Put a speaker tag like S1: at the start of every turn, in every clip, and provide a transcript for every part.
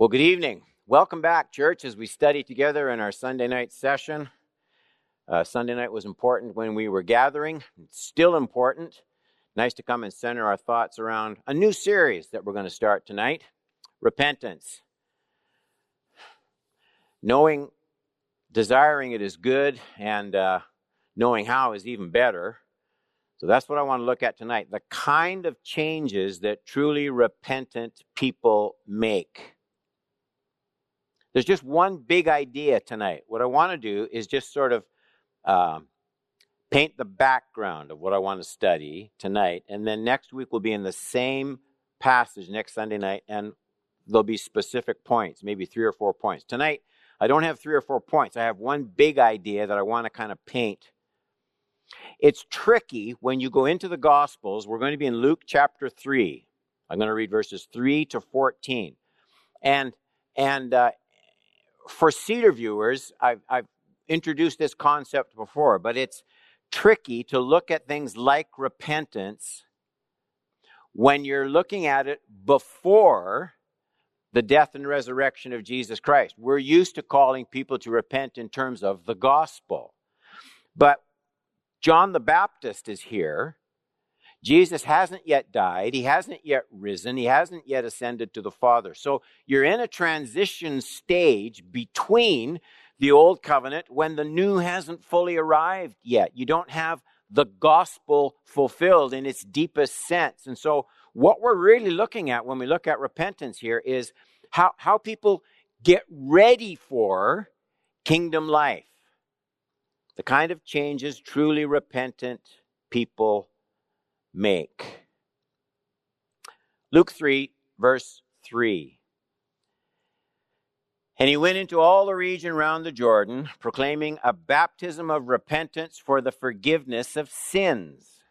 S1: Well, good evening. Welcome back, church, as we study together in our Sunday night session. Uh, Sunday night was important when we were gathering, it's still important. Nice to come and center our thoughts around a new series that we're going to start tonight repentance. Knowing, desiring it is good, and uh, knowing how is even better. So that's what I want to look at tonight the kind of changes that truly repentant people make. There's just one big idea tonight. What I want to do is just sort of um, paint the background of what I want to study tonight. And then next week we'll be in the same passage next Sunday night, and there'll be specific points, maybe three or four points. Tonight, I don't have three or four points. I have one big idea that I want to kind of paint. It's tricky when you go into the Gospels. We're going to be in Luke chapter 3. I'm going to read verses 3 to 14. And and uh, for Cedar viewers, I've, I've introduced this concept before, but it's tricky to look at things like repentance when you're looking at it before the death and resurrection of Jesus Christ. We're used to calling people to repent in terms of the gospel. But John the Baptist is here Jesus hasn't yet died. He hasn't yet risen. He hasn't yet ascended to the Father. So you're in a transition stage between the old covenant when the new hasn't fully arrived yet. You don't have the gospel fulfilled in its deepest sense. And so what we're really looking at when we look at repentance here is how, how people get ready for kingdom life. The kind of changes truly repentant people make. Luke 3, verse 3. And he went into all the region round the Jordan, proclaiming a baptism of repentance for the forgiveness of sins,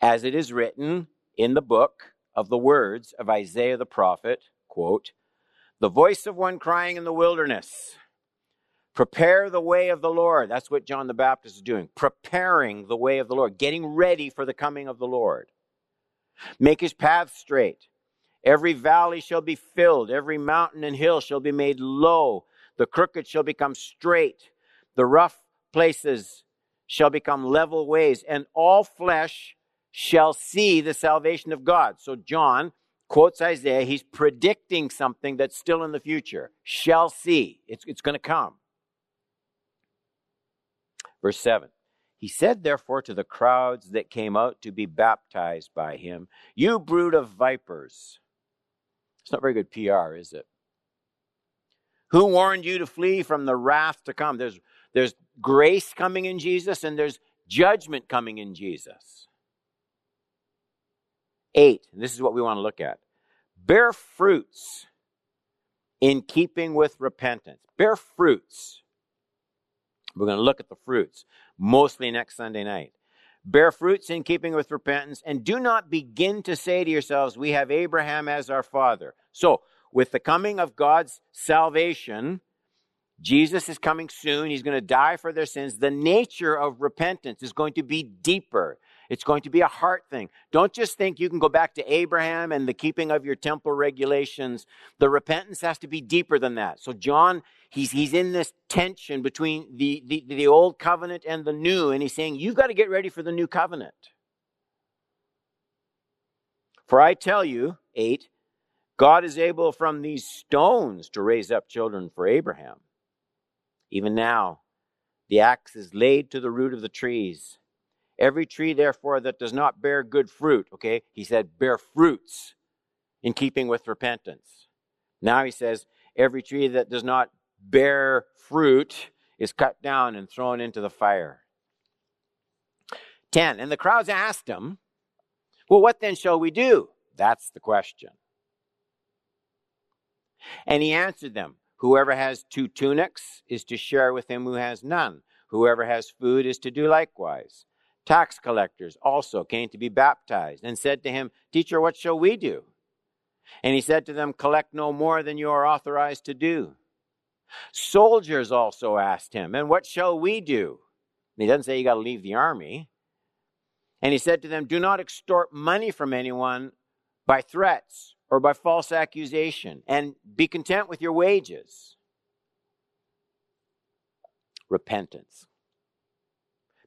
S1: as it is written in the book of the words of Isaiah the prophet, quote, the voice of one crying in the wilderness, Prepare the way of the Lord. That's what John the Baptist is doing. Preparing the way of the Lord, getting ready for the coming of the Lord. Make his path straight. Every valley shall be filled, every mountain and hill shall be made low. The crooked shall become straight, the rough places shall become level ways, and all flesh shall see the salvation of God. So John quotes Isaiah. He's predicting something that's still in the future. Shall see. It's, it's going to come. Verse 7 He said, therefore, to the crowds that came out to be baptized by him, You brood of vipers. It's not very good PR, is it? Who warned you to flee from the wrath to come? There's, there's grace coming in Jesus and there's judgment coming in Jesus. Eight, this is what we want to look at. Bear fruits in keeping with repentance. Bear fruits. We're going to look at the fruits, mostly next Sunday night. Bear fruits in keeping with repentance, and do not begin to say to yourselves, We have Abraham as our father. So, with the coming of God's salvation, Jesus is coming soon. He's going to die for their sins. The nature of repentance is going to be deeper. It's going to be a heart thing. Don't just think you can go back to Abraham and the keeping of your temple regulations. The repentance has to be deeper than that. So John, he's, he's in this tension between the, the, the old covenant and the new, and he's saying, you've got to get ready for the new covenant. For I tell you, 8, God is able from these stones to raise up children for Abraham. Even now, the axe is laid to the root of the trees. Every tree, therefore, that does not bear good fruit, okay, he said, bear fruits in keeping with repentance. Now he says, every tree that does not bear fruit is cut down and thrown into the fire. 10. And the crowds asked him, Well, what then shall we do? That's the question. And he answered them, Whoever has two tunics is to share with him who has none. Whoever has food is to do likewise. Tax collectors also came to be baptized and said to him, Teacher, what shall we do? And he said to them, Collect no more than you are authorized to do. Soldiers also asked him, And what shall we do? And he doesn't say you got to leave the army. And he said to them, Do not extort money from anyone by threats or by false accusation, and be content with your wages. Repentance.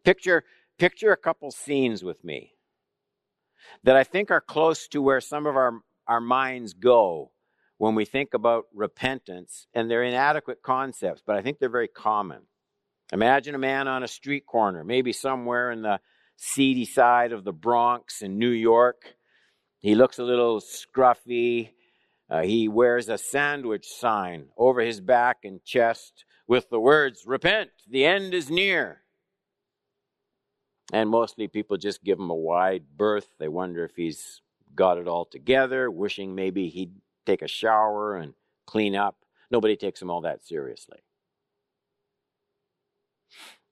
S1: Picture, picture a couple scenes with me that I think are close to where some of our, our minds go when we think about repentance, and they're inadequate concepts, but I think they're very common. Imagine a man on a street corner, maybe somewhere in the seedy side of the Bronx in New York. He looks a little scruffy. Uh, he wears a sandwich sign over his back and chest with the words, Repent, the end is near. And mostly people just give him a wide berth. They wonder if he's got it all together, wishing maybe he'd take a shower and clean up. Nobody takes him all that seriously.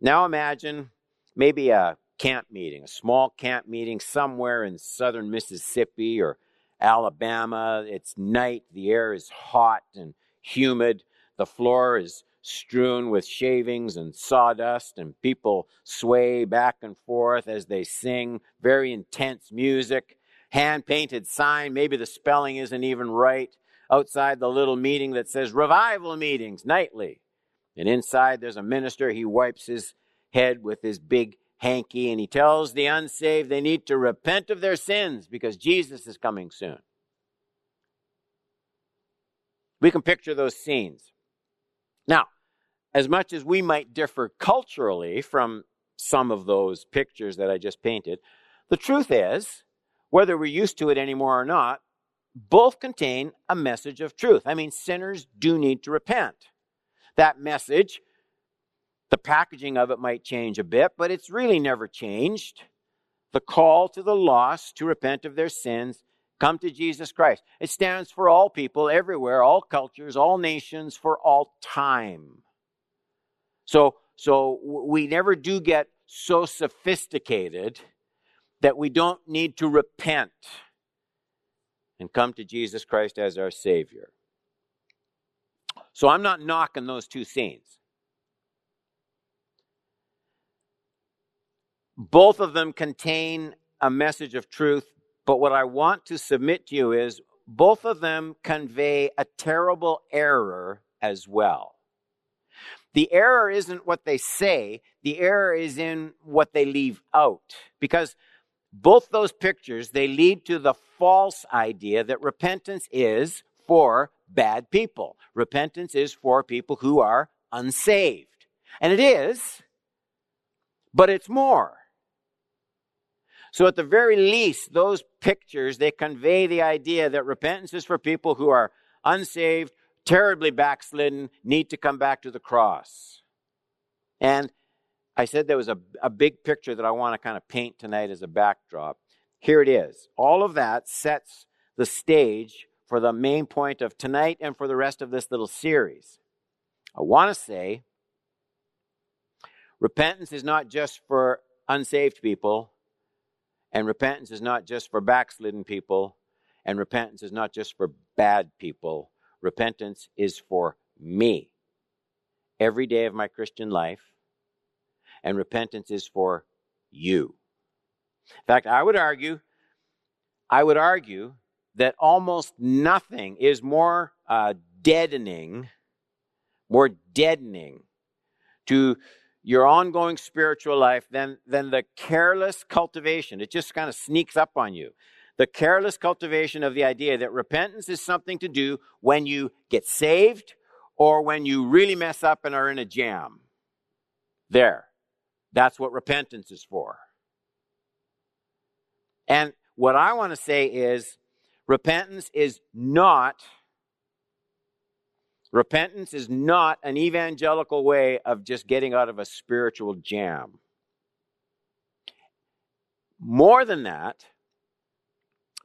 S1: Now imagine maybe a camp meeting, a small camp meeting somewhere in southern Mississippi or Alabama. It's night, the air is hot and humid, the floor is strewn with shavings and sawdust, and people sway back and forth as they sing very intense music. Hand painted sign, maybe the spelling isn't even right, outside the little meeting that says revival meetings nightly. And inside there's a minister. He wipes his head with his big hanky and he tells the unsaved they need to repent of their sins because Jesus is coming soon. We can picture those scenes. Now, as much as we might differ culturally from some of those pictures that I just painted, the truth is, whether we're used to it anymore or not, both contain a message of truth. I mean, sinners do need to repent. That message, the packaging of it might change a bit, but it's really never changed. The call to the lost to repent of their sins, come to Jesus Christ. It stands for all people, everywhere, all cultures, all nations, for all time. So, so we never do get so sophisticated that we don't need to repent and come to Jesus Christ as our Savior. So I'm not knocking those two scenes. Both of them contain a message of truth, but what I want to submit to you is both of them convey a terrible error as well. The error isn't what they say, the error is in what they leave out. Because both those pictures, they lead to the false idea that repentance is for bad people. Repentance is for people who are unsaved. And it is, but it's more. So at the very least, those pictures, they convey the idea that repentance is for people who are unsaved, terribly backslidden, need to come back to the cross. And I said there was a, a big picture that I want to kind of paint tonight as a backdrop. Here it is. All of that sets the stage for the main point of tonight and for the rest of this little series. I want to say repentance is not just for unsaved people, and repentance is not just for backslidden people, and repentance is not just for bad people. Repentance is for me every day of my Christian life and repentance is for you. In fact, I would argue, I would argue that almost nothing is more uh, deadening, more deadening to your ongoing spiritual life than, than the careless cultivation. It just kind of sneaks up on you. The careless cultivation of the idea that repentance is something to do when you get saved or when you really mess up and are in a jam. There. That's what repentance is for. And what I want to say is repentance is not repentance is not an evangelical way of just getting out of a spiritual jam. More than that,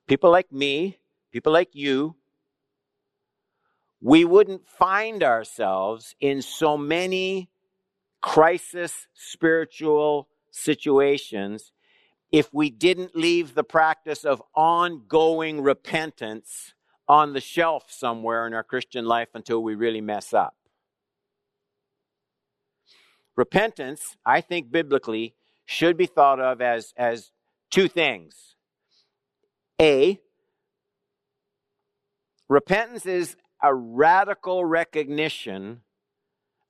S1: people like me, people like you, we wouldn't find ourselves in so many crisis spiritual situations if we didn't leave the practice of ongoing repentance on the shelf somewhere in our Christian life until we really mess up. Repentance, I think biblically, should be thought of as, as two things. A, Repentance is a radical recognition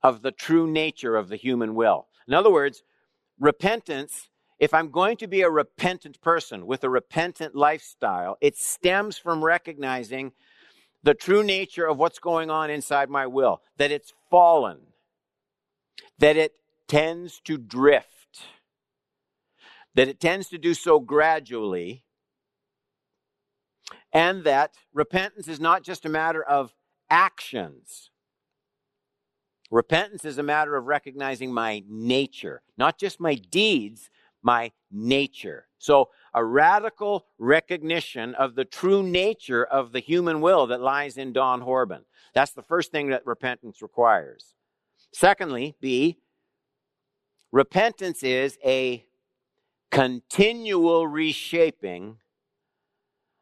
S1: of the true nature of the human will. In other words, repentance, if I'm going to be a repentant person with a repentant lifestyle, it stems from recognizing the true nature of what's going on inside my will, that it's fallen, that it tends to drift, that it tends to do so gradually, and that repentance is not just a matter of actions. Repentance is a matter of recognizing my nature, not just my deeds, my nature. So, a radical recognition of the true nature of the human will that lies in Don Horban. That's the first thing that repentance requires. Secondly, B, repentance is a continual reshaping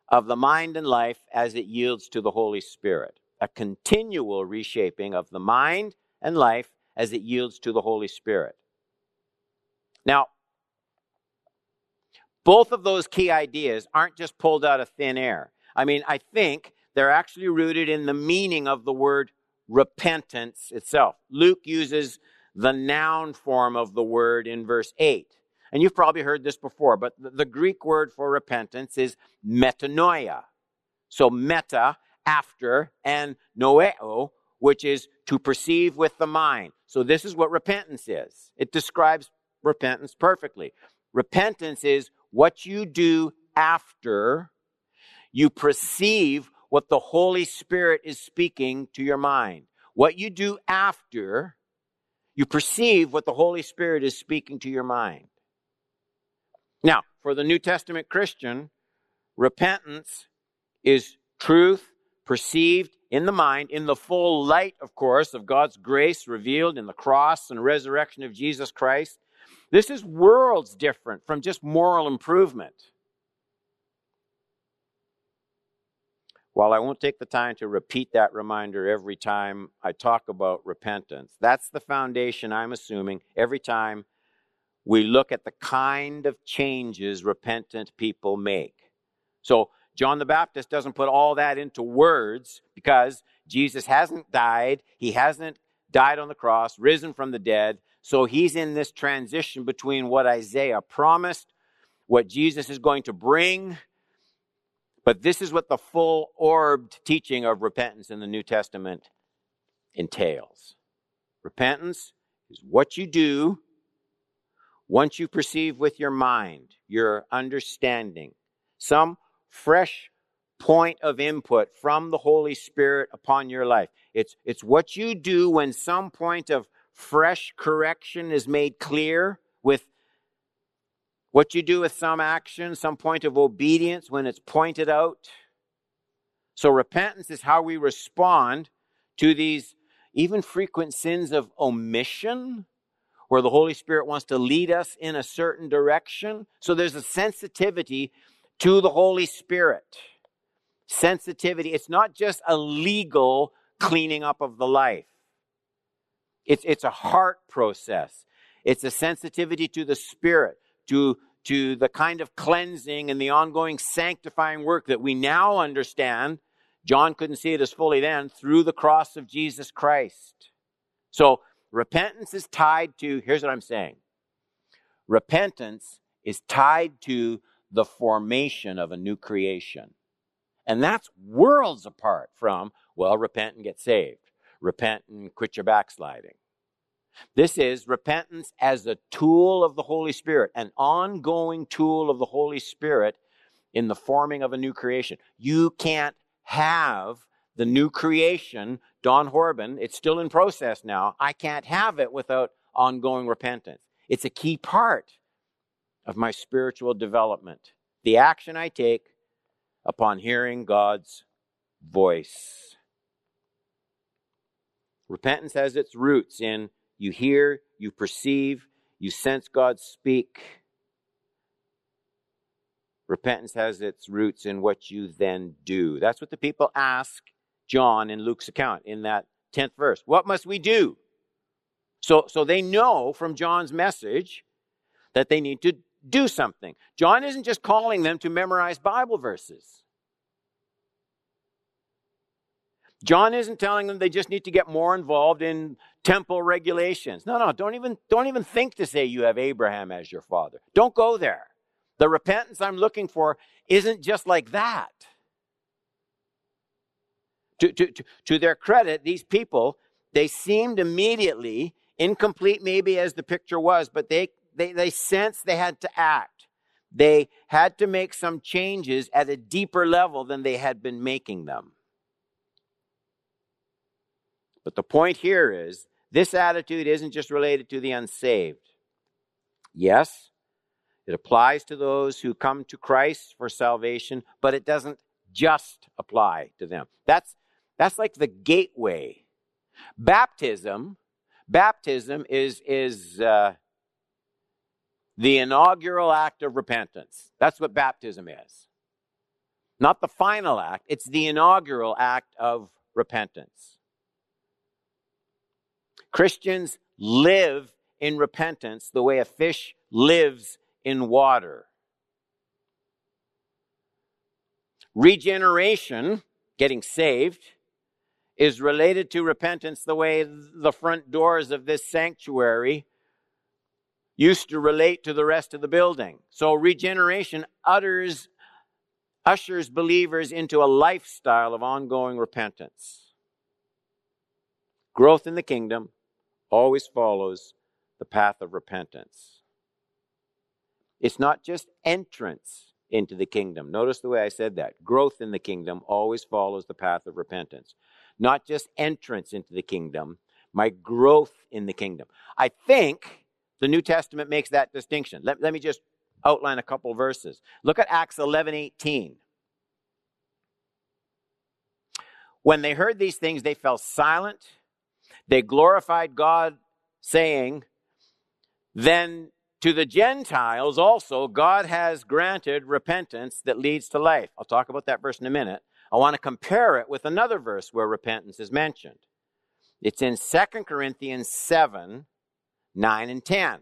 S1: of the mind and life as it yields to the Holy Spirit. A continual reshaping of the mind and life as it yields to the Holy Spirit. Now, both of those key ideas aren't just pulled out of thin air. I mean, I think they're actually rooted in the meaning of the word repentance itself. Luke uses the noun form of the word in verse 8. And you've probably heard this before, but the Greek word for repentance is metanoia. So meta, after, and noeo, which is to perceive with the mind. So this is what repentance is. It describes repentance perfectly. Repentance is what you do after you perceive what the Holy Spirit is speaking to your mind. What you do after you perceive what the Holy Spirit is speaking to your mind. Now, for the New Testament Christian, repentance is truth perceived in the mind in the full light, of course, of God's grace revealed in the cross and resurrection of Jesus Christ. This is worlds different from just moral improvement. While I won't take the time to repeat that reminder every time I talk about repentance, that's the foundation I'm assuming every time we look at the kind of changes repentant people make. So, John the Baptist doesn't put all that into words because Jesus hasn't died. He hasn't died on the cross, risen from the dead. So he's in this transition between what Isaiah promised, what Jesus is going to bring. But this is what the full orbed teaching of repentance in the New Testament entails. Repentance is what you do once you perceive with your mind, your understanding, some fresh point of input from the Holy Spirit upon your life. It's, it's what you do when some point of fresh correction is made clear with what you do with some action, some point of obedience when it's pointed out. So repentance is how we respond to these even frequent sins of omission where the Holy Spirit wants to lead us in a certain direction. So there's a sensitivity to the Holy Spirit. Sensitivity. It's not just a legal cleaning up of the life. It's, it's a heart process. It's a sensitivity to the Spirit, to, to the kind of cleansing and the ongoing sanctifying work that we now understand. John couldn't see it as fully then through the cross of Jesus Christ. So Repentance is tied to, here's what I'm saying repentance is tied to the formation of a new creation. And that's worlds apart from, well, repent and get saved, repent and quit your backsliding. This is repentance as a tool of the Holy Spirit, an ongoing tool of the Holy Spirit in the forming of a new creation. You can't have the new creation, Don Horban, it's still in process now. I can't have it without ongoing repentance. It's a key part of my spiritual development. The action I take upon hearing God's voice. Repentance has its roots in you hear, you perceive, you sense God speak. Repentance has its roots in what you then do. That's what the people ask John in Luke's account in that 10th verse. What must we do? So, so they know from John's message that they need to do something. John isn't just calling them to memorize Bible verses. John isn't telling them they just need to get more involved in temple regulations. No, no, don't even, don't even think to say you have Abraham as your father. Don't go there. The repentance I'm looking for isn't just like that. To, to, to, to their credit, these people, they seemed immediately, incomplete maybe as the picture was, but they, they, they sensed they had to act. They had to make some changes at a deeper level than they had been making them. But the point here is this attitude isn't just related to the unsaved. Yes, it applies to those who come to Christ for salvation, but it doesn't just apply to them. That's, that's like the gateway. Baptism, baptism is, is uh, the inaugural act of repentance. That's what baptism is. Not the final act, it's the inaugural act of repentance. Christians live in repentance the way a fish lives in water. Regeneration, getting saved, is related to repentance the way the front doors of this sanctuary used to relate to the rest of the building. So regeneration utters, ushers believers into a lifestyle of ongoing repentance. Growth in the kingdom always follows the path of repentance. It's not just entrance into the kingdom. Notice the way I said that. Growth in the kingdom always follows the path of repentance. Not just entrance into the kingdom, my growth in the kingdom. I think the New Testament makes that distinction. Let, let me just outline a couple verses. Look at Acts 11 18. When they heard these things, they fell silent. They glorified God, saying, Then to the Gentiles also, God has granted repentance that leads to life. I'll talk about that verse in a minute. I want to compare it with another verse where repentance is mentioned. It's in 2 Corinthians 7 9 and 10.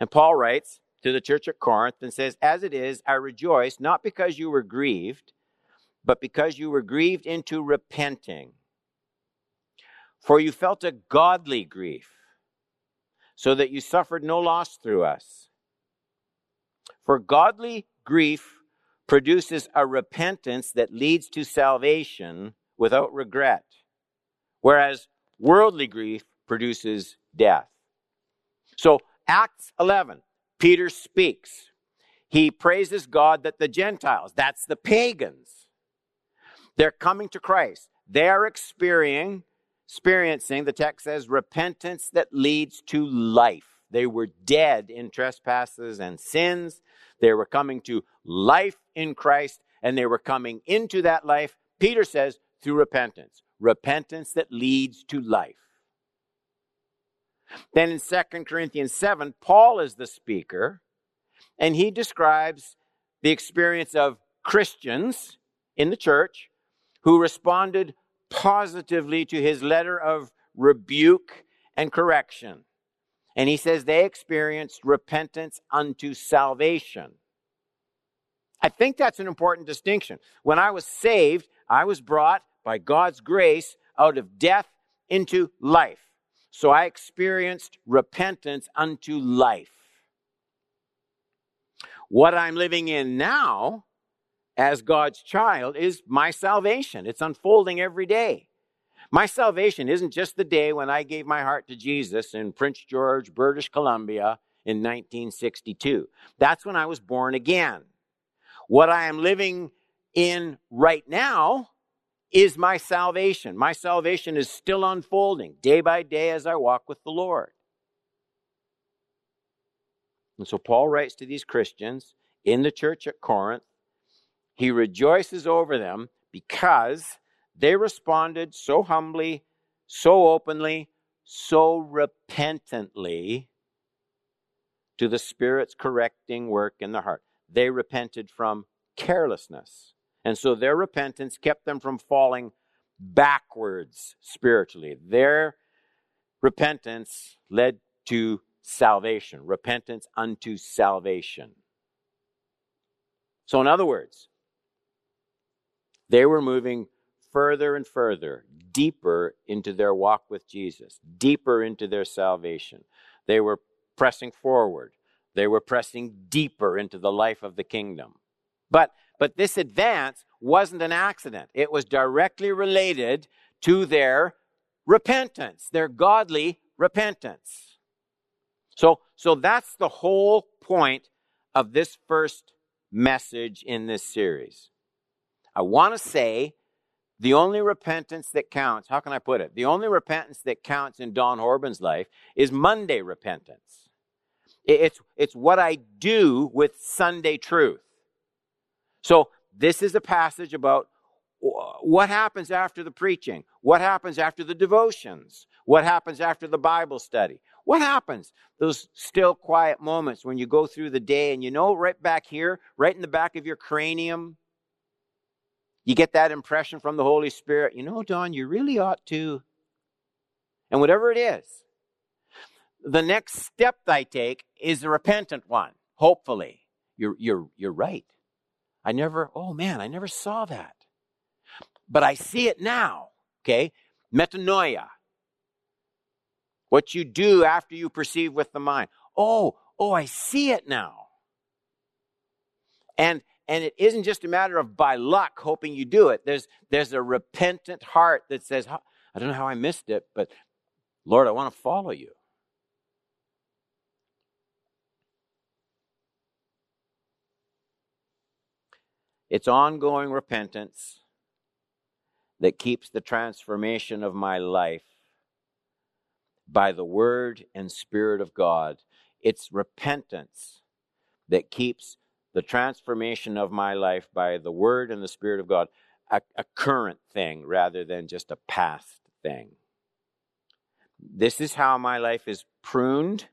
S1: And Paul writes to the church at Corinth and says, As it is, I rejoice, not because you were grieved, but because you were grieved into repenting. For you felt a godly grief so that you suffered no loss through us. For godly grief produces a repentance that leads to salvation without regret, whereas worldly grief produces death. So, Acts 11, Peter speaks. He praises God that the Gentiles, that's the pagans, they're coming to Christ. They are experiencing experiencing, the text says, repentance that leads to life. They were dead in trespasses and sins. They were coming to life in Christ, and they were coming into that life, Peter says, through repentance. Repentance that leads to life. Then in 2 Corinthians 7, Paul is the speaker, and he describes the experience of Christians in the church who responded positively to his letter of rebuke and correction. And he says they experienced repentance unto salvation. I think that's an important distinction. When I was saved, I was brought by God's grace out of death into life. So I experienced repentance unto life. What I'm living in now as God's child is my salvation. It's unfolding every day. My salvation isn't just the day when I gave my heart to Jesus in Prince George, British Columbia in 1962. That's when I was born again. What I am living in right now is my salvation. My salvation is still unfolding day by day as I walk with the Lord. And so Paul writes to these Christians in the church at Corinth he rejoices over them because they responded so humbly, so openly, so repentantly to the Spirit's correcting work in the heart. They repented from carelessness. And so their repentance kept them from falling backwards spiritually. Their repentance led to salvation, repentance unto salvation. So, in other words, they were moving further and further, deeper into their walk with Jesus, deeper into their salvation. They were pressing forward. They were pressing deeper into the life of the kingdom. But, but this advance wasn't an accident. It was directly related to their repentance, their godly repentance. So, so that's the whole point of this first message in this series. I want to say the only repentance that counts, how can I put it? The only repentance that counts in Don Horban's life is Monday repentance. It's, it's what I do with Sunday truth. So this is a passage about what happens after the preaching? What happens after the devotions? What happens after the Bible study? What happens? Those still quiet moments when you go through the day and you know right back here, right in the back of your cranium, you get that impression from the Holy Spirit. You know, Don, you really ought to. And whatever it is, the next step I take is a repentant one, hopefully. You're, you're, you're right. I never, oh man, I never saw that. But I see it now, okay? Metanoia. What you do after you perceive with the mind. Oh, oh, I see it now. And and it isn't just a matter of by luck hoping you do it. There's there's a repentant heart that says, I don't know how I missed it, but Lord, I want to follow you. It's ongoing repentance that keeps the transformation of my life by the Word and Spirit of God. It's repentance that keeps the transformation of my life by the Word and the Spirit of God a, a current thing rather than just a past thing. This is how my life is pruned.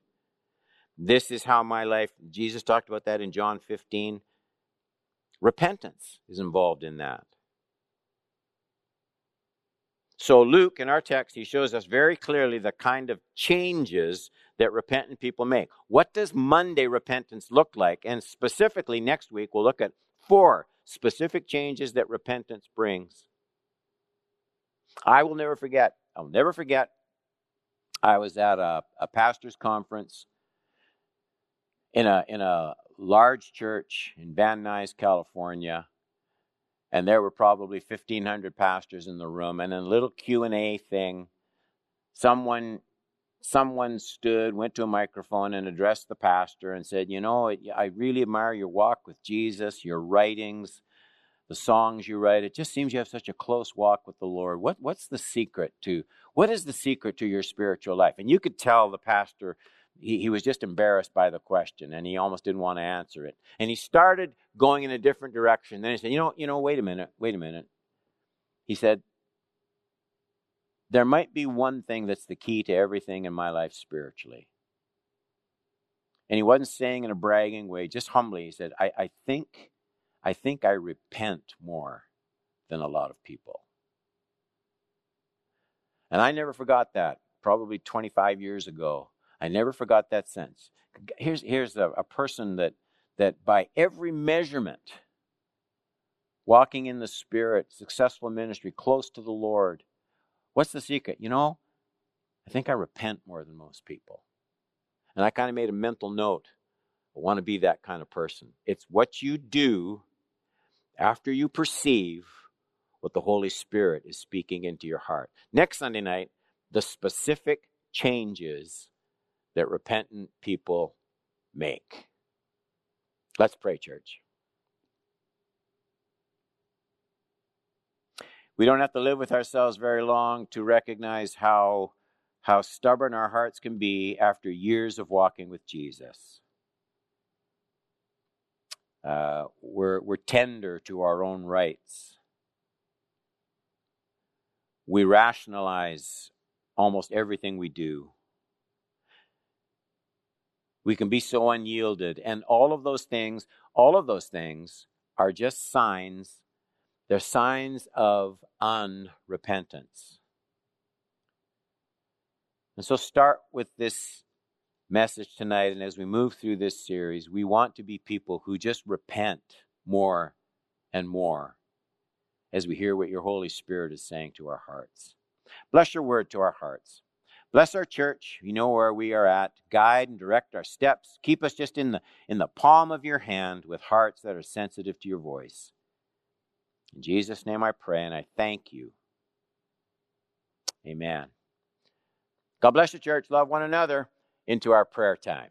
S1: This is how my life, Jesus talked about that in John 15. Repentance is involved in that. So, Luke, in our text, he shows us very clearly the kind of changes that repentant people make. What does Monday repentance look like? And specifically, next week, we'll look at four specific changes that repentance brings. I will never forget, I'll never forget, I was at a, a pastor's conference in a, in a large church in Van Nuys, California and there were probably 1500 pastors in the room and in a little q&a thing. Someone someone stood went to a microphone and addressed the pastor and said you know i really admire your walk with jesus your writings the songs you write. It just seems you have such a close walk with the lord. What, what's the secret to what is the secret to your spiritual life? And you could tell the pastor he, he was just embarrassed by the question and he almost didn't want to answer it. And he started going in a different direction. Then he said, You know, you know, wait a minute, wait a minute. He said, There might be one thing that's the key to everything in my life spiritually. And he wasn't saying in a bragging way, just humbly, he said, I, I think I think I repent more than a lot of people. And I never forgot that, probably 25 years ago. I never forgot that sense. Here's, here's a, a person that, that, by every measurement, walking in the Spirit, successful ministry, close to the Lord. What's the secret? You know, I think I repent more than most people. And I kind of made a mental note. I want to be that kind of person. It's what you do after you perceive what the Holy Spirit is speaking into your heart. Next Sunday night, the specific changes that repentant people make. Let's pray, church. We don't have to live with ourselves very long to recognize how, how stubborn our hearts can be after years of walking with Jesus. Uh, we're, we're tender to our own rights. We rationalize almost everything we do. We can be so unyielded. And all of those things, all of those things are just signs. They're signs of unrepentance. And so start with this message tonight. And as we move through this series, we want to be people who just repent more and more as we hear what your Holy Spirit is saying to our hearts. Bless your word to our hearts. Bless our church. You know where we are at. Guide and direct our steps. Keep us just in the, in the palm of your hand with hearts that are sensitive to your voice. In Jesus' name I pray and I thank you. Amen. God bless the church. Love one another into our prayer time.